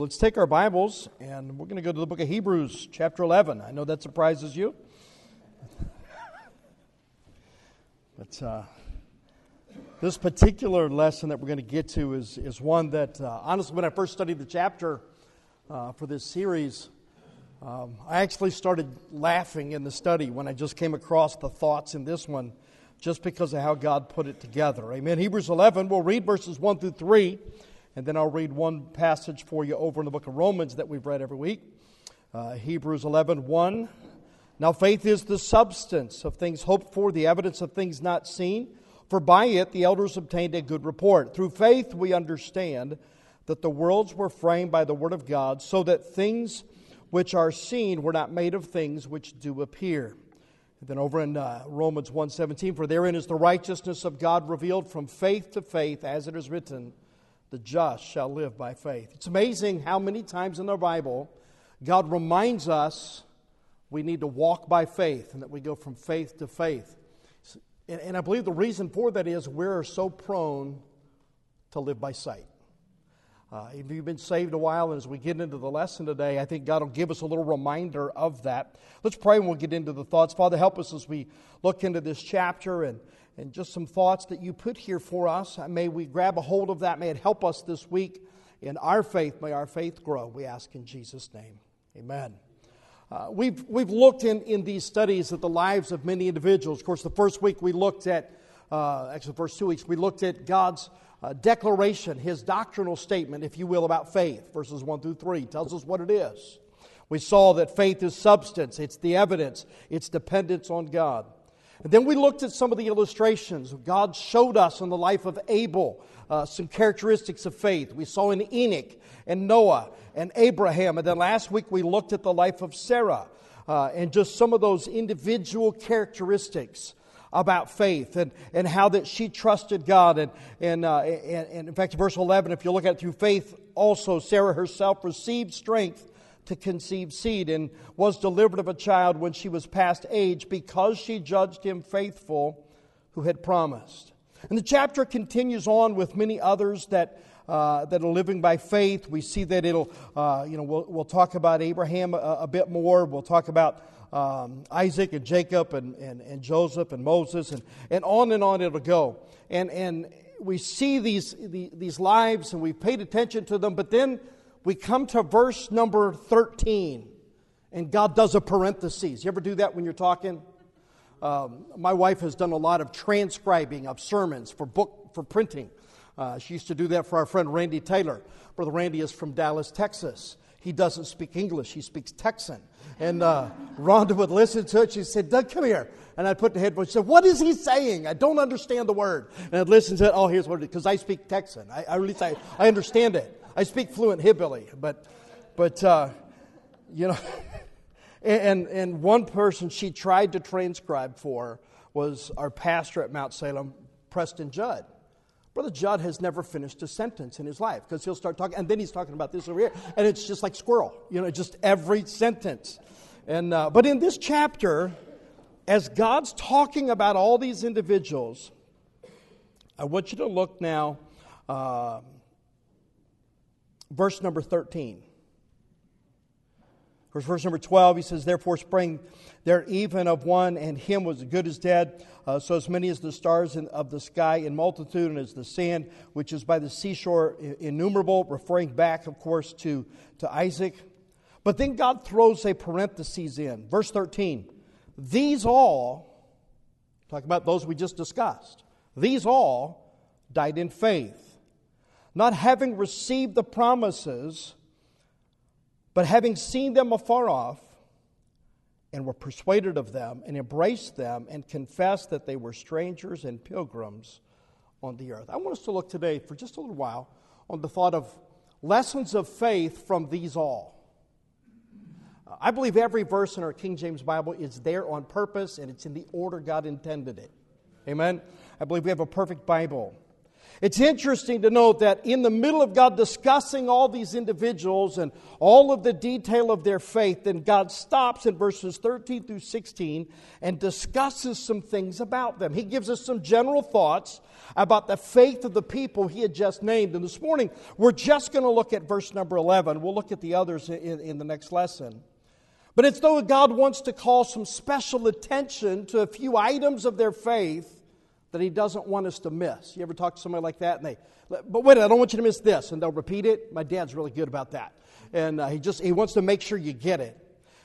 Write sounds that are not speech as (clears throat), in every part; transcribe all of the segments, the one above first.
Let's take our Bibles and we're going to go to the book of Hebrews, chapter 11. I know that surprises you. (laughs) but uh, this particular lesson that we're going to get to is, is one that, uh, honestly, when I first studied the chapter uh, for this series, um, I actually started laughing in the study when I just came across the thoughts in this one just because of how God put it together. Amen. Hebrews 11, we'll read verses 1 through 3. And then I'll read one passage for you over in the book of Romans that we've read every week. Uh, Hebrews 11 1. Now, faith is the substance of things hoped for, the evidence of things not seen. For by it the elders obtained a good report. Through faith we understand that the worlds were framed by the word of God, so that things which are seen were not made of things which do appear. And then over in uh, Romans 1:17, for therein is the righteousness of God revealed from faith to faith, as it is written the just shall live by faith. It's amazing how many times in the Bible God reminds us we need to walk by faith and that we go from faith to faith. And, I believe the reason for that is we're so prone to live by sight. Uh, if you've been saved a while, and as we get into the lesson today, I think God will give us a little reminder of that. Let's pray and we'll get into the thoughts. Father, help us as we look into this chapter and and just some thoughts that you put here for us. May we grab a hold of that. May it help us this week in our faith. May our faith grow. We ask in Jesus' name. Amen. Uh, we've, we've looked in, in these studies at the lives of many individuals. Of course, the first week we looked at, uh, actually, the first two weeks, we looked at God's uh, declaration, his doctrinal statement, if you will, about faith, verses 1 through 3, tells us what it is. We saw that faith is substance, it's the evidence, it's dependence on God. And then we looked at some of the illustrations. God showed us in the life of Abel uh, some characteristics of faith. We saw in Enoch and Noah and Abraham. And then last week we looked at the life of Sarah uh, and just some of those individual characteristics about faith and, and how that she trusted God. And, and, uh, and, and in fact, verse 11, if you look at it through faith, also Sarah herself received strength to conceive seed and was delivered of a child when she was past age because she judged him faithful who had promised. And the chapter continues on with many others that, uh, that are living by faith. We see that it'll, uh, you know, we'll, we'll talk about Abraham a, a bit more. We'll talk about um, Isaac and Jacob and, and, and Joseph and Moses and, and on and on it'll go. And, and we see these, these lives and we've paid attention to them, but then we come to verse number 13, and God does a parenthesis. You ever do that when you're talking? Um, my wife has done a lot of transcribing of sermons for book for printing. Uh, she used to do that for our friend Randy Taylor. Brother Randy is from Dallas, Texas. He doesn't speak English; he speaks Texan. And uh, Rhonda would listen to it. She said, "Doug, come here." And I'd put the headphones. She said, "What is he saying? I don't understand the word." And I'd listen to it. Oh, here's what it is. Because I speak Texan. I, I really say I understand it. I speak fluent hillbilly, but, but uh, you know, (laughs) and, and one person she tried to transcribe for was our pastor at Mount Salem, Preston Judd. Brother Judd has never finished a sentence in his life because he'll start talking, and then he's talking about this over here, and it's just like squirrel, you know, just every sentence. And, uh, but in this chapter, as God's talking about all these individuals, I want you to look now. Uh, verse number 13. Of course, verse number 12, he says, Therefore sprang there even of one, and him was good as dead. Uh, so as many as the stars in, of the sky in multitude, and as the sand which is by the seashore innumerable, referring back, of course, to, to Isaac. But then God throws a parenthesis in. Verse 13, These all, talk about those we just discussed, these all died in faith not having received the promises, but having seen them afar off, and were persuaded of them, and embraced them, and confessed that they were strangers and pilgrims on the earth. I want us to look today for just a little while on the thought of lessons of faith from these all. Uh, I believe every verse in our King James Bible is there on purpose and it's in the order God intended it. Amen? I believe we have a perfect Bible. It's interesting to note that in the middle of God discussing all these individuals and all of the detail of their faith, then God stops in verses 13 through 16 and discusses some things about them. He gives us some general thoughts about the faith of the people he had just named. And this morning, we're just going to look at verse number 11. We'll look at the others in, in the next lesson. But it's though God wants to call some special attention to a few items of their faith that he doesn't want us to miss. You ever talk to somebody like that and they, but wait, I don't want you to miss this, and they'll repeat it. My dad's really good about that, and uh, he just he wants to make sure you get it.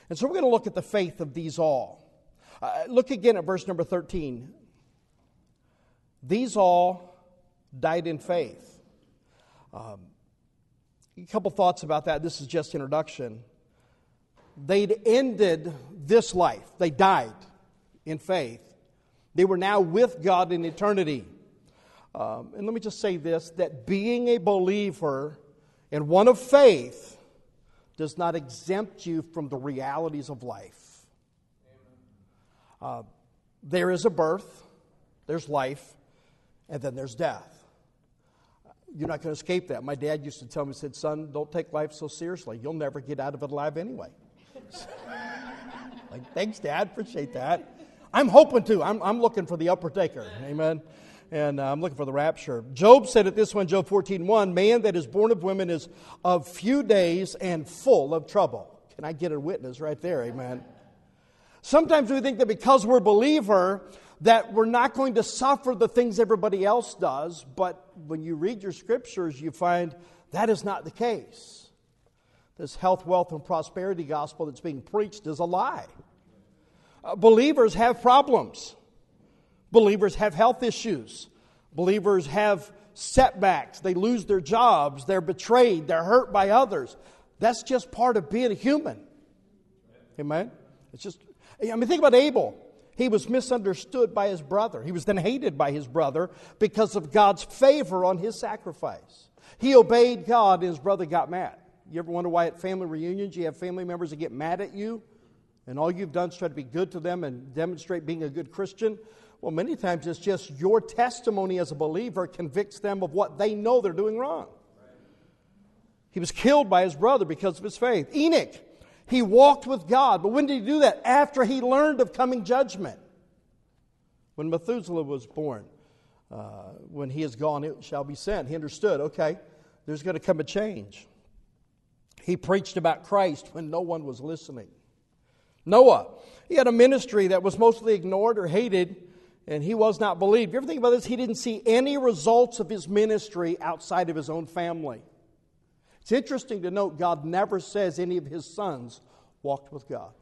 And so we're going to look at the faith of these all. Uh, look again at verse number thirteen. These all died in faith. Um, a couple thoughts about that. This is just introduction. They'd ended this life. They died in faith they were now with God in eternity. Um, and let me just say this that being a believer and one of faith does not exempt you from the realities of life. Uh, there is a birth, there's life, and then there's death. You're not going to escape that. My dad used to tell me, he said, Son, don't take life so seriously. You'll never get out of it alive anyway. (laughs) like, thanks, Dad. Appreciate that. I'm hoping to. I'm, I'm looking for the upper taker. Amen. And uh, I'm looking for the rapture. Job said it this one, Job 14, 1, Man that is born of women is of few days and full of trouble. Can I get a witness right there? Amen. Sometimes we think that because we're believer, that we're not going to suffer the things everybody else does, but when you read your scriptures, you find that is not the case. This health, wealth, and prosperity gospel that's being preached is a lie. Uh, believers have problems. Believers have health issues. Believers have setbacks. They lose their jobs. They're betrayed. They're hurt by others. That's just part of being human. Amen? It's just, I mean, think about Abel. He was misunderstood by his brother. He was then hated by his brother because of God's favor on his sacrifice. He obeyed God and his brother got mad. You ever wonder why at family reunions you have family members that get mad at you and all you've done is try to be good to them and demonstrate being a good Christian, well, many times it's just your testimony as a believer convicts them of what they know they're doing wrong. He was killed by his brother because of his faith. Enoch, he walked with God, but when did he do that? After he learned of coming judgment. When Methuselah was born, uh, when he is gone, it shall be sent. He understood, okay, there's going to come a change. He preached about Christ when no one was listening. Noah, he had a ministry that was mostly ignored or hated, and he was not believed. You ever think about this? He didn't see any results of his ministry outside of his own family. It's interesting to note God never says any of his sons walked with God.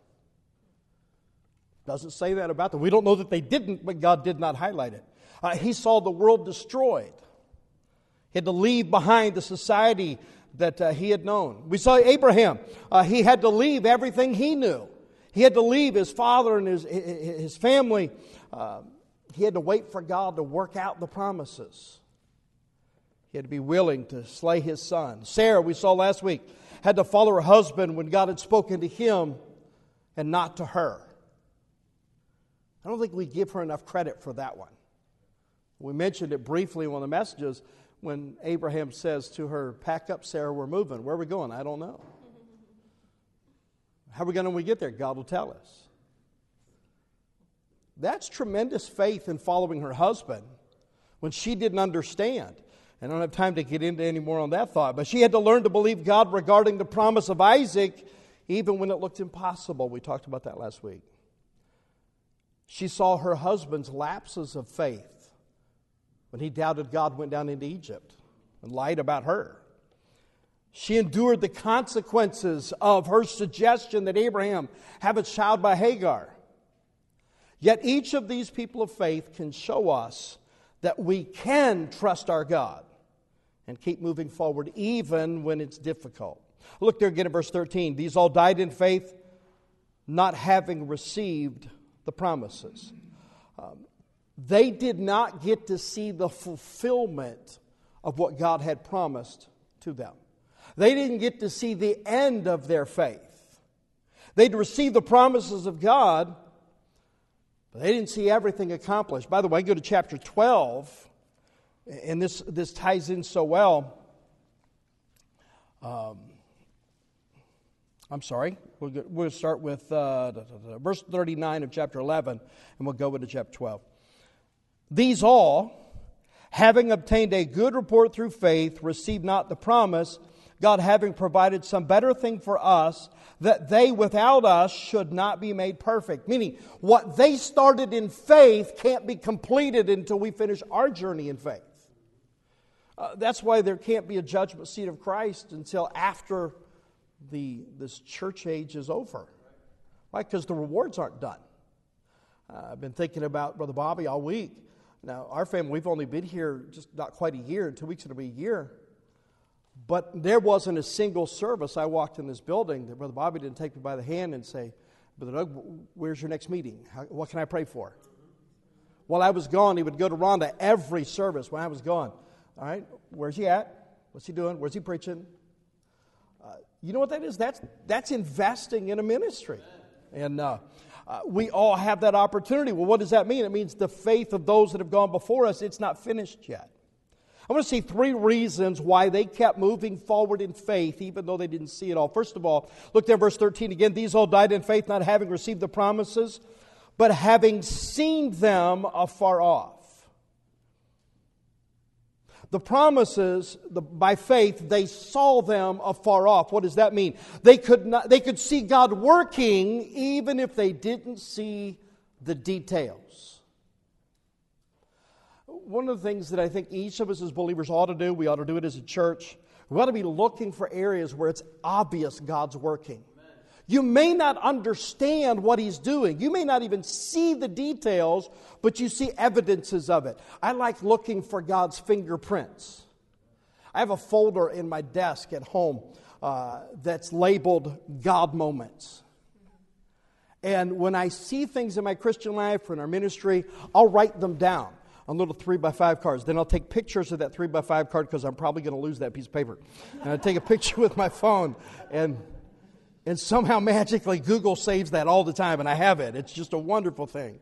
Doesn't say that about them. We don't know that they didn't, but God did not highlight it. Uh, he saw the world destroyed. He had to leave behind the society that uh, he had known. We saw Abraham. Uh, he had to leave everything he knew. He had to leave his father and his, his family. Uh, he had to wait for God to work out the promises. He had to be willing to slay his son. Sarah, we saw last week, had to follow her husband when God had spoken to him and not to her. I don't think we give her enough credit for that one. We mentioned it briefly in one of the messages when Abraham says to her, Pack up, Sarah, we're moving. Where are we going? I don't know. How are we going to get there? God will tell us. That's tremendous faith in following her husband when she didn't understand. I don't have time to get into any more on that thought, but she had to learn to believe God regarding the promise of Isaac, even when it looked impossible. We talked about that last week. She saw her husband's lapses of faith when he doubted God, went down into Egypt and lied about her. She endured the consequences of her suggestion that Abraham have a child by Hagar. Yet each of these people of faith can show us that we can trust our God and keep moving forward even when it's difficult. Look there again at verse 13. These all died in faith, not having received the promises. Um, they did not get to see the fulfillment of what God had promised to them. They didn't get to see the end of their faith. They'd received the promises of God, but they didn't see everything accomplished. By the way, go to chapter 12, and this, this ties in so well. Um, I'm sorry. We'll, we'll start with uh, verse 39 of chapter 11, and we'll go into chapter 12. These all, having obtained a good report through faith, received not the promise, God having provided some better thing for us, that they without us should not be made perfect. Meaning, what they started in faith can't be completed until we finish our journey in faith. Uh, that's why there can't be a judgment seat of Christ until after the, this church age is over. Why? Because the rewards aren't done. Uh, I've been thinking about Brother Bobby all week. Now, our family, we've only been here just not quite a year. Two weeks, it'll be a year. But there wasn't a single service. I walked in this building that Brother Bobby didn't take me by the hand and say, Brother Doug, where's your next meeting? What can I pray for? While I was gone, he would go to Rhonda every service when I was gone. All right, where's he at? What's he doing? Where's he preaching? You know what that is? That's, that's investing in a ministry. And uh, uh, we all have that opportunity. Well, what does that mean? It means the faith of those that have gone before us, it's not finished yet. I want to see three reasons why they kept moving forward in faith, even though they didn't see it all. First of all, look there, verse 13 again. These all died in faith, not having received the promises, but having seen them afar off. The promises, the, by faith, they saw them afar off. What does that mean? They could, not, they could see God working even if they didn't see the details. One of the things that I think each of us as believers ought to do, we ought to do it as a church, we ought to be looking for areas where it's obvious God's working. You may not understand what he's doing. You may not even see the details, but you see evidences of it. I like looking for God's fingerprints. I have a folder in my desk at home uh, that's labeled God moments. And when I see things in my Christian life or in our ministry, I'll write them down on little three by five cards. Then I'll take pictures of that three by five card because I'm probably going to lose that piece of paper. And I take a picture with my phone and and somehow magically Google saves that all the time, and I have it. It's just a wonderful thing.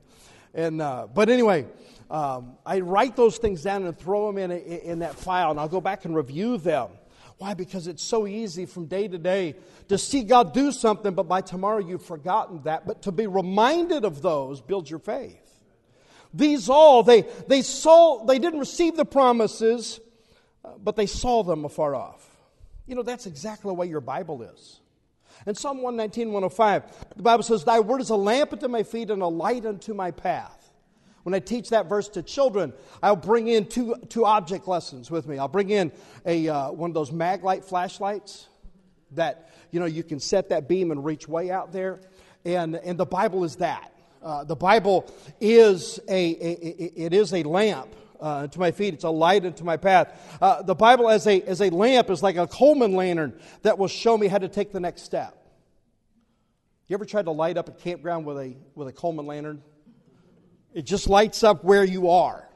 And uh, but anyway, um, I write those things down and throw them in a, in that file, and I'll go back and review them. Why? Because it's so easy from day to day to see God do something, but by tomorrow you've forgotten that. But to be reminded of those builds your faith. These all they they saw they didn't receive the promises, but they saw them afar off. You know that's exactly the way your Bible is. In Psalm 119, 105, the Bible says, Thy word is a lamp unto my feet and a light unto my path. When I teach that verse to children, I'll bring in two, two object lessons with me. I'll bring in a, uh, one of those Maglite flashlights that, you know, you can set that beam and reach way out there. And, and the Bible is that. Uh, the Bible is a, a, it is a lamp uh, to my feet. It's a light unto my path. Uh, the Bible as a, as a lamp is like a Coleman lantern that will show me how to take the next step. You ever tried to light up a campground with a, with a Coleman lantern? It just lights up where you are,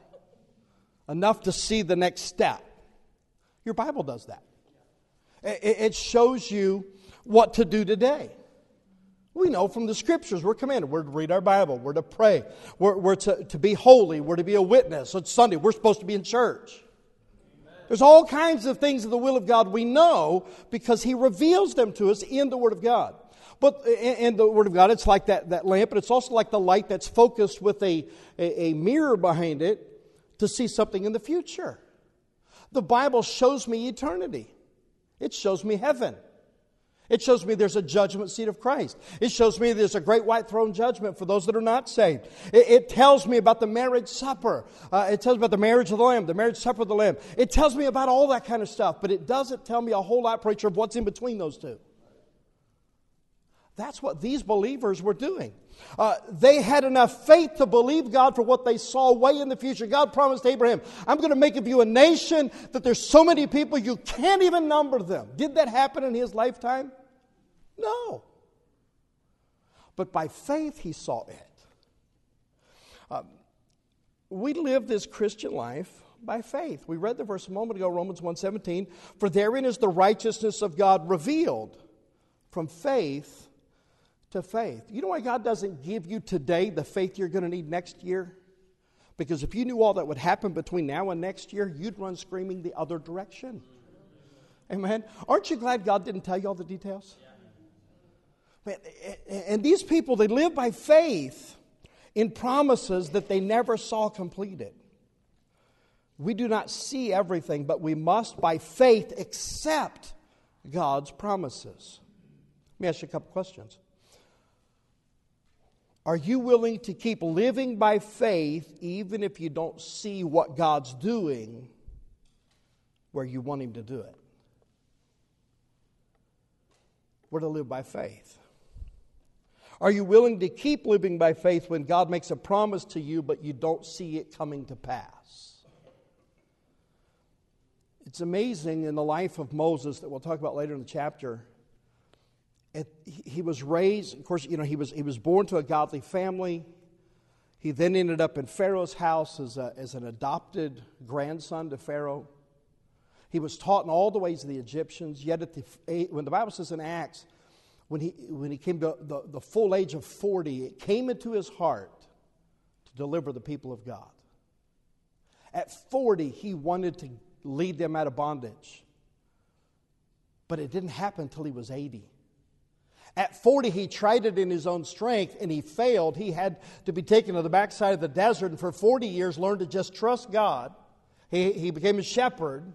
enough to see the next step. Your Bible does that. It, it shows you what to do today. We know from the scriptures we're commanded. We're to read our Bible. We're to pray. We're, we're to, to be holy. We're to be a witness. It's Sunday. We're supposed to be in church. There's all kinds of things of the will of God we know because He reveals them to us in the Word of God. But in the Word of God, it's like that, that lamp, but it's also like the light that's focused with a, a, a mirror behind it to see something in the future. The Bible shows me eternity, it shows me heaven. It shows me there's a judgment seat of Christ. It shows me there's a great white throne judgment for those that are not saved. It, it tells me about the marriage supper. Uh, it tells me about the marriage of the Lamb, the marriage supper of the Lamb. It tells me about all that kind of stuff, but it doesn't tell me a whole lot, preacher, of what's in between those two. That's what these believers were doing. Uh, they had enough faith to believe God for what they saw way in the future. God promised Abraham, I'm going to make of you a nation that there's so many people you can't even number them. Did that happen in his lifetime? No. But by faith, he saw it. Um, we live this Christian life by faith. We read the verse a moment ago, Romans 1:17, for therein is the righteousness of God revealed from faith to faith. You know why God doesn't give you today the faith you're going to need next year? Because if you knew all that would happen between now and next year, you'd run screaming the other direction. Amen. Aren't you glad God didn't tell you all the details? And these people, they live by faith in promises that they never saw completed. We do not see everything, but we must, by faith, accept God's promises. Let me ask you a couple questions. Are you willing to keep living by faith even if you don't see what God's doing where you want Him to do it? We're to live by faith. Are you willing to keep living by faith when God makes a promise to you but you don't see it coming to pass? It's amazing in the life of Moses that we'll talk about later in the chapter. He was raised, of course, you know, he was, he was born to a godly family. He then ended up in Pharaoh's house as, a, as an adopted grandson to Pharaoh. He was taught in all the ways of the Egyptians, yet at the, when the Bible says in Acts, when he, when he came to the, the full age of 40, it came into his heart to deliver the people of God. At 40, he wanted to lead them out of bondage. But it didn't happen until he was 80. At 40, he tried it in his own strength and he failed. He had to be taken to the backside of the desert and for 40 years learned to just trust God. He, he became a shepherd.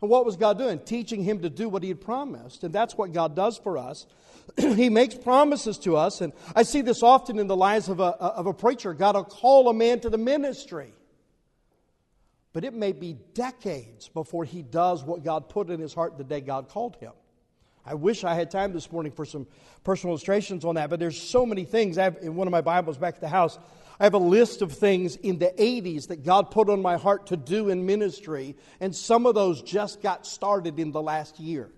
And what was God doing? Teaching him to do what he had promised. And that's what God does for us. (clears throat) he makes promises to us. And I see this often in the lives of a, of a preacher. God will call a man to the ministry. But it may be decades before he does what God put in his heart the day God called him. I wish I had time this morning for some personal illustrations on that, but there's so many things. I have in one of my Bibles back at the house. I have a list of things in the 80s that God put on my heart to do in ministry, and some of those just got started in the last year.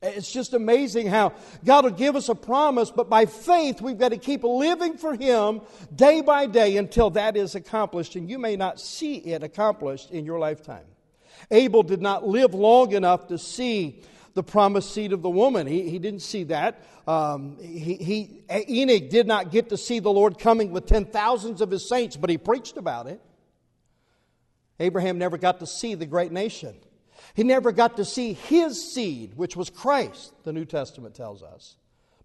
It's just amazing how God will give us a promise, but by faith, we've got to keep living for Him day by day until that is accomplished. And you may not see it accomplished in your lifetime. Abel did not live long enough to see the promised seed of the woman. He, he didn't see that. Um, he, he, Enoch did not get to see the Lord coming with ten thousands of his saints, but he preached about it. Abraham never got to see the great nation. He never got to see his seed, which was Christ, the New Testament tells us.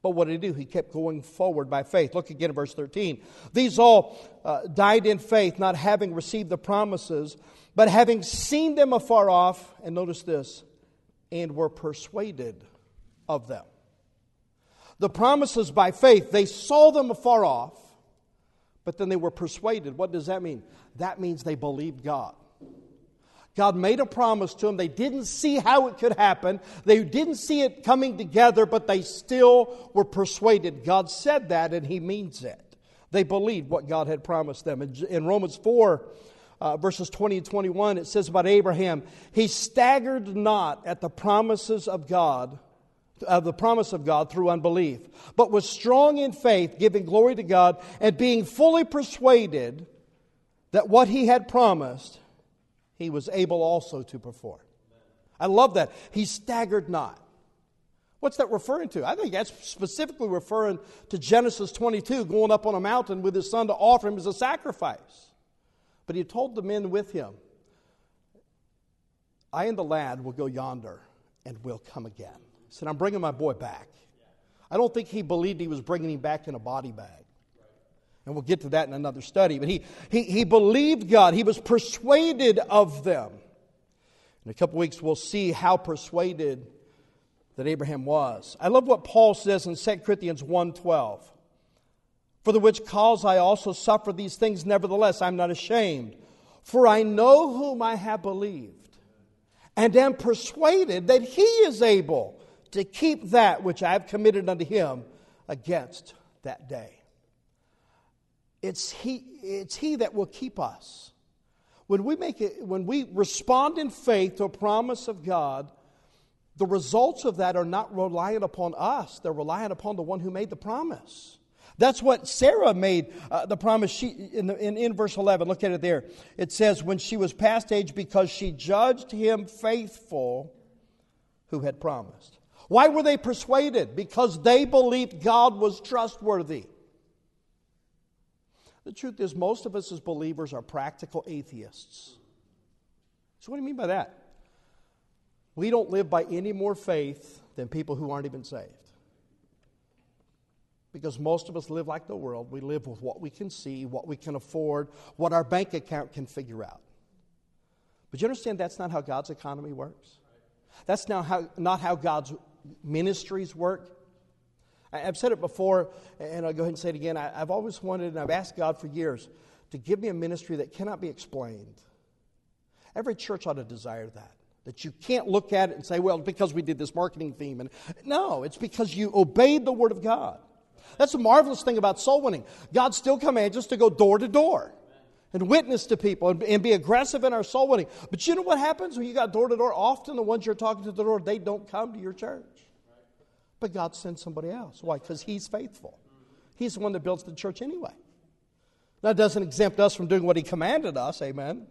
But what did he do? He kept going forward by faith. Look again at verse 13. These all uh, died in faith, not having received the promises, but having seen them afar off, and notice this, and were persuaded of them. The promises by faith, they saw them afar off, but then they were persuaded. What does that mean? That means they believed God. God made a promise to them. They didn't see how it could happen. They didn't see it coming together, but they still were persuaded. God said that, and He means it. They believed what God had promised them. In Romans 4, uh, verses 20 and 21, it says about Abraham, he staggered not at the promises of God, uh, the promise of God through unbelief, but was strong in faith, giving glory to God, and being fully persuaded that what he had promised, he was able also to perform. I love that. He staggered not. What's that referring to? I think that's specifically referring to Genesis 22, going up on a mountain with his son to offer him as a sacrifice. But he told the men with him, I and the lad will go yonder and we'll come again. He said, I'm bringing my boy back. I don't think he believed he was bringing him back in a body bag. And we'll get to that in another study. But he, he, he believed God, he was persuaded of them. In a couple weeks, we'll see how persuaded that Abraham was. I love what Paul says in 2 Corinthians 1.12. For the which cause I also suffer these things, nevertheless, I'm not ashamed. For I know whom I have believed, and am persuaded that he is able to keep that which I have committed unto him against that day. It's he, it's he that will keep us. When we, make it, when we respond in faith to a promise of God, the results of that are not reliant upon us, they're reliant upon the one who made the promise. That's what Sarah made uh, the promise she, in, the, in, in verse 11. Look at it there. It says, When she was past age, because she judged him faithful who had promised. Why were they persuaded? Because they believed God was trustworthy. The truth is, most of us as believers are practical atheists. So, what do you mean by that? We don't live by any more faith than people who aren't even saved. Because most of us live like the world. We live with what we can see, what we can afford, what our bank account can figure out. But you understand that's not how God's economy works? That's now how, not how God's ministries work. I've said it before, and I'll go ahead and say it again. I, have always wanted, and I've asked God for years, to give me a ministry that cannot be explained. Every church ought to desire that. That you can't look at it and say, well, because we did this marketing theme. And no, it's because you obeyed the Word of God. That's a marvelous thing about soul winning. God still commands us to go door to door and witness to people and, and, be aggressive in our soul winning. But you know what happens when you got door to door? Often the ones you're talking to the door, they don't come to your church. But God sends somebody else. Why? Because He's faithful. He's the one that builds the church anyway. That doesn't exempt us from doing what He commanded us, amen.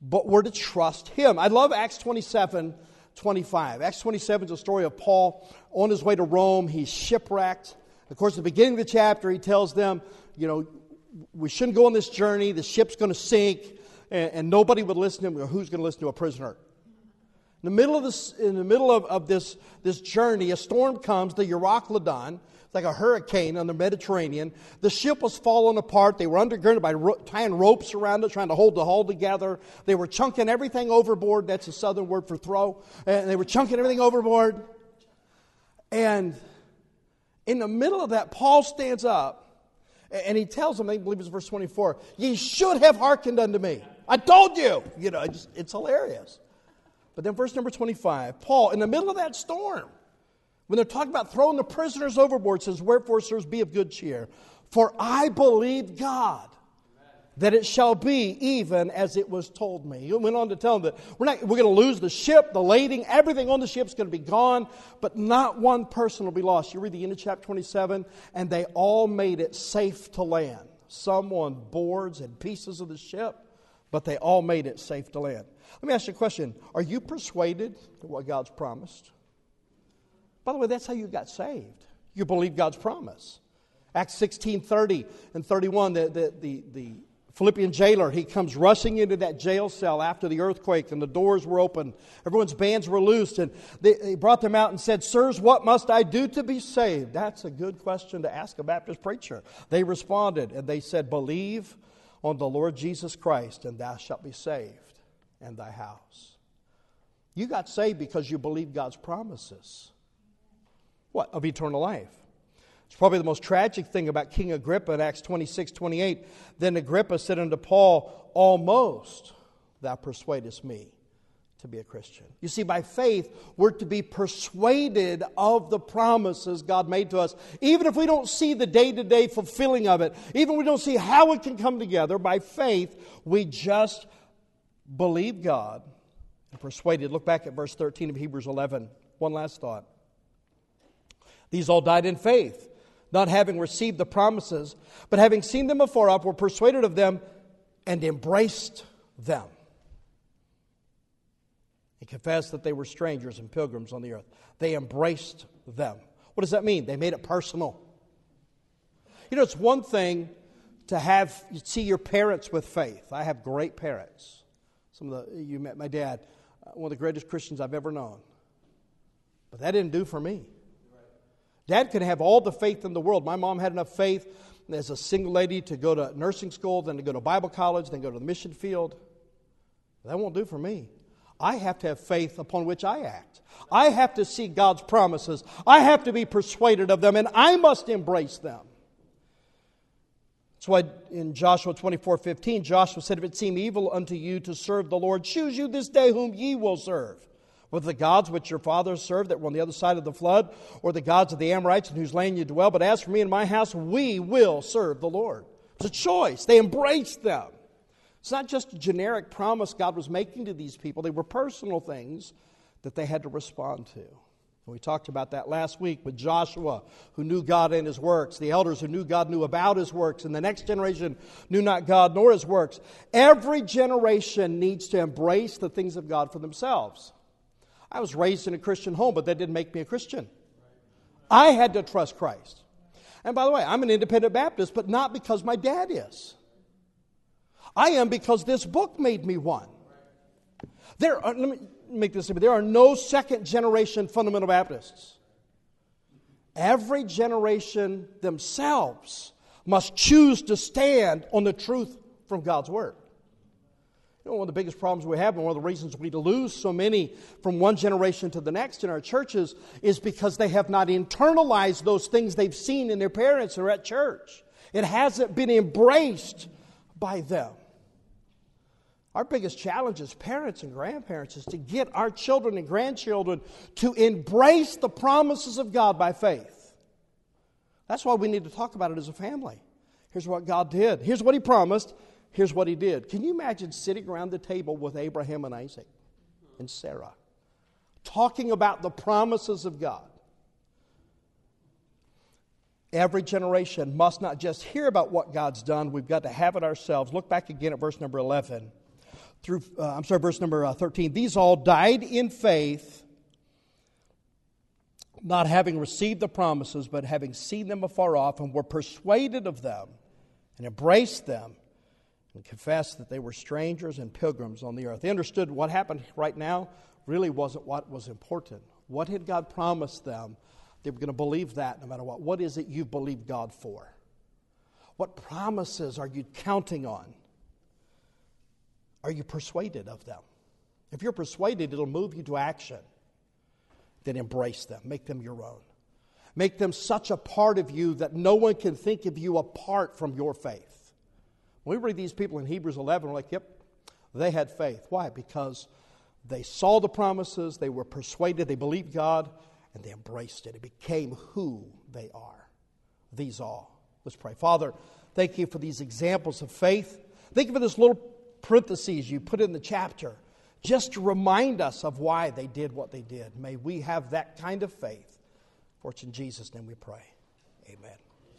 But we're to trust Him. I love Acts 27 25. Acts 27 is a story of Paul on his way to Rome. He's shipwrecked. Of course, at the beginning of the chapter, he tells them, you know, we shouldn't go on this journey. The ship's going to sink, and, and, nobody would listen to him. Who's going to listen to a prisoner? In the middle of this, in the middle of, of this, this journey, a storm comes, the Euroclydon. It's like a hurricane on the Mediterranean. The ship was falling apart. They were undergirded by ro- tying ropes around it, trying to hold the hull together. They were chunking everything overboard. That's a southern word for throw. And they were chunking everything overboard. And in the middle of that, Paul stands up and he tells them, I believe it's verse 24, ye should have hearkened unto me. I told you. You know, it's, it's hilarious. But then verse number 25, Paul, in the middle of that storm, when they're talking about throwing the prisoners overboard, says, Wherefore, sirs, be of good cheer. For I believe God that it shall be even as it was told me. He went on to tell them that we're, not, we're going to lose the ship, the lading, everything on the ship is going to be gone, but not one person will be lost. You read the end of chapter 27, and they all made it safe to land. Some on boards and pieces of the ship, but they all made it safe to land. Let me ask you a question Are you persuaded that what God's promised? By the way, that's how you got saved. You believe God's promise. Acts 16 30 and 31, the, the, the, the Philippian jailer, he comes rushing into that jail cell after the earthquake, and the doors were open. Everyone's bands were loosed, and they, they, brought them out and said, Sirs, what must I do to be saved? That's a good question to ask a Baptist preacher. They responded, and they said, Believe on the Lord Jesus Christ, and thou shalt be saved, and thy house. You got saved because you believed God's promises. What? Of eternal life. It's probably the most tragic thing about King Agrippa in Acts 26 28. Then Agrippa said unto Paul, Almost thou persuadest me to be a Christian. You see, by faith, we're to be persuaded of the promises God made to us. Even if we don't see the day to day fulfilling of it, even if we don't see how it can come together, by faith, we just believe God and persuaded. Look back at verse 13 of Hebrews 11. One last thought. These all died in faith not having received the promises, but having seen them afar off, were persuaded of them and embraced them. He confessed that they were strangers and pilgrims on the earth. They embraced them. What does that mean? They made it personal. You know, it's one thing to have see your parents with faith. I have great parents. Some of the you met my dad, uh, one of the greatest Christians I've ever known. But that didn't do for me. Dad could have all the faith in the world. My mom had enough faith as a single lady to go to nursing school, then to go to Bible college, then go to the mission field. That won't do for me. I have to have faith upon which I act. I have to see God's promises. I have to be persuaded of them, and I must embrace them. That's why in Joshua 24 15, Joshua said, If it seem evil unto you to serve the Lord, choose you this day whom ye will serve whether the gods which your fathers served that were on the other side of the flood, or the gods of the Amorites in whose land you dwell. But as for me and my house, we will serve the Lord. It's a choice. They embraced them. It's not just a generic promise God was making to these people, they were personal things that they had to respond to. We talked about that last week with Joshua, who knew God and his works, the elders who knew God knew about his works, and the next generation knew not God nor his works. Every generation needs to embrace the things of God for themselves. I was raised in a Christian home, but that didn't make me a Christian. I had to trust Christ. And by the way, I'm an independent Baptist, but not because my dad is. I am because this book made me one. There are, let me make this simple. There are no second generation fundamental Baptists. Every generation themselves must choose to stand on the truth from God's Word. You know, one of the biggest problems we have, and one of the reasons we lose so many from one generation to the next in our churches, is because they have not internalized those things they've seen in their parents or at church. It hasn't been embraced by them. Our biggest challenge as parents and grandparents is to get our children and grandchildren to embrace the promises of God by faith. That's why we need to talk about it as a family. Here's what God did. Here's what He promised. Here's what He did. Can you imagine sitting around the table with Abraham and Isaac and Sarah, talking about the promises of God? Every generation must not just hear about what God's done, we've got to have it ourselves. Look back again at verse number 11 through, uh, I'm sorry, verse number uh, 13. These all died in faith, not having received the promises, but having seen them afar off, and were persuaded of them, and embraced them, and confessed that they were strangers and pilgrims on the earth. They understood what happened right now really wasn't what was important. What had God promised them? They were going to believe that no matter what. What is it you believe God for? What promises are you counting on? Are you persuaded of them? If you're persuaded, it'll move you to action. Then embrace them, make them your own. Make them such a part of you that no one can think of you apart from your faith. When we read these people in Hebrews 11, we're like, yep, they had faith. Why? Because they saw the promises, they were persuaded, they believed God, and they embraced it. It became who they are. These all. Let's pray. Father, thank you for these examples of faith. Thank you for this little parentheses you put in the chapter just to remind us of why they did what they did. May we have that kind of faith. For it's in Jesus' name we pray. Amen.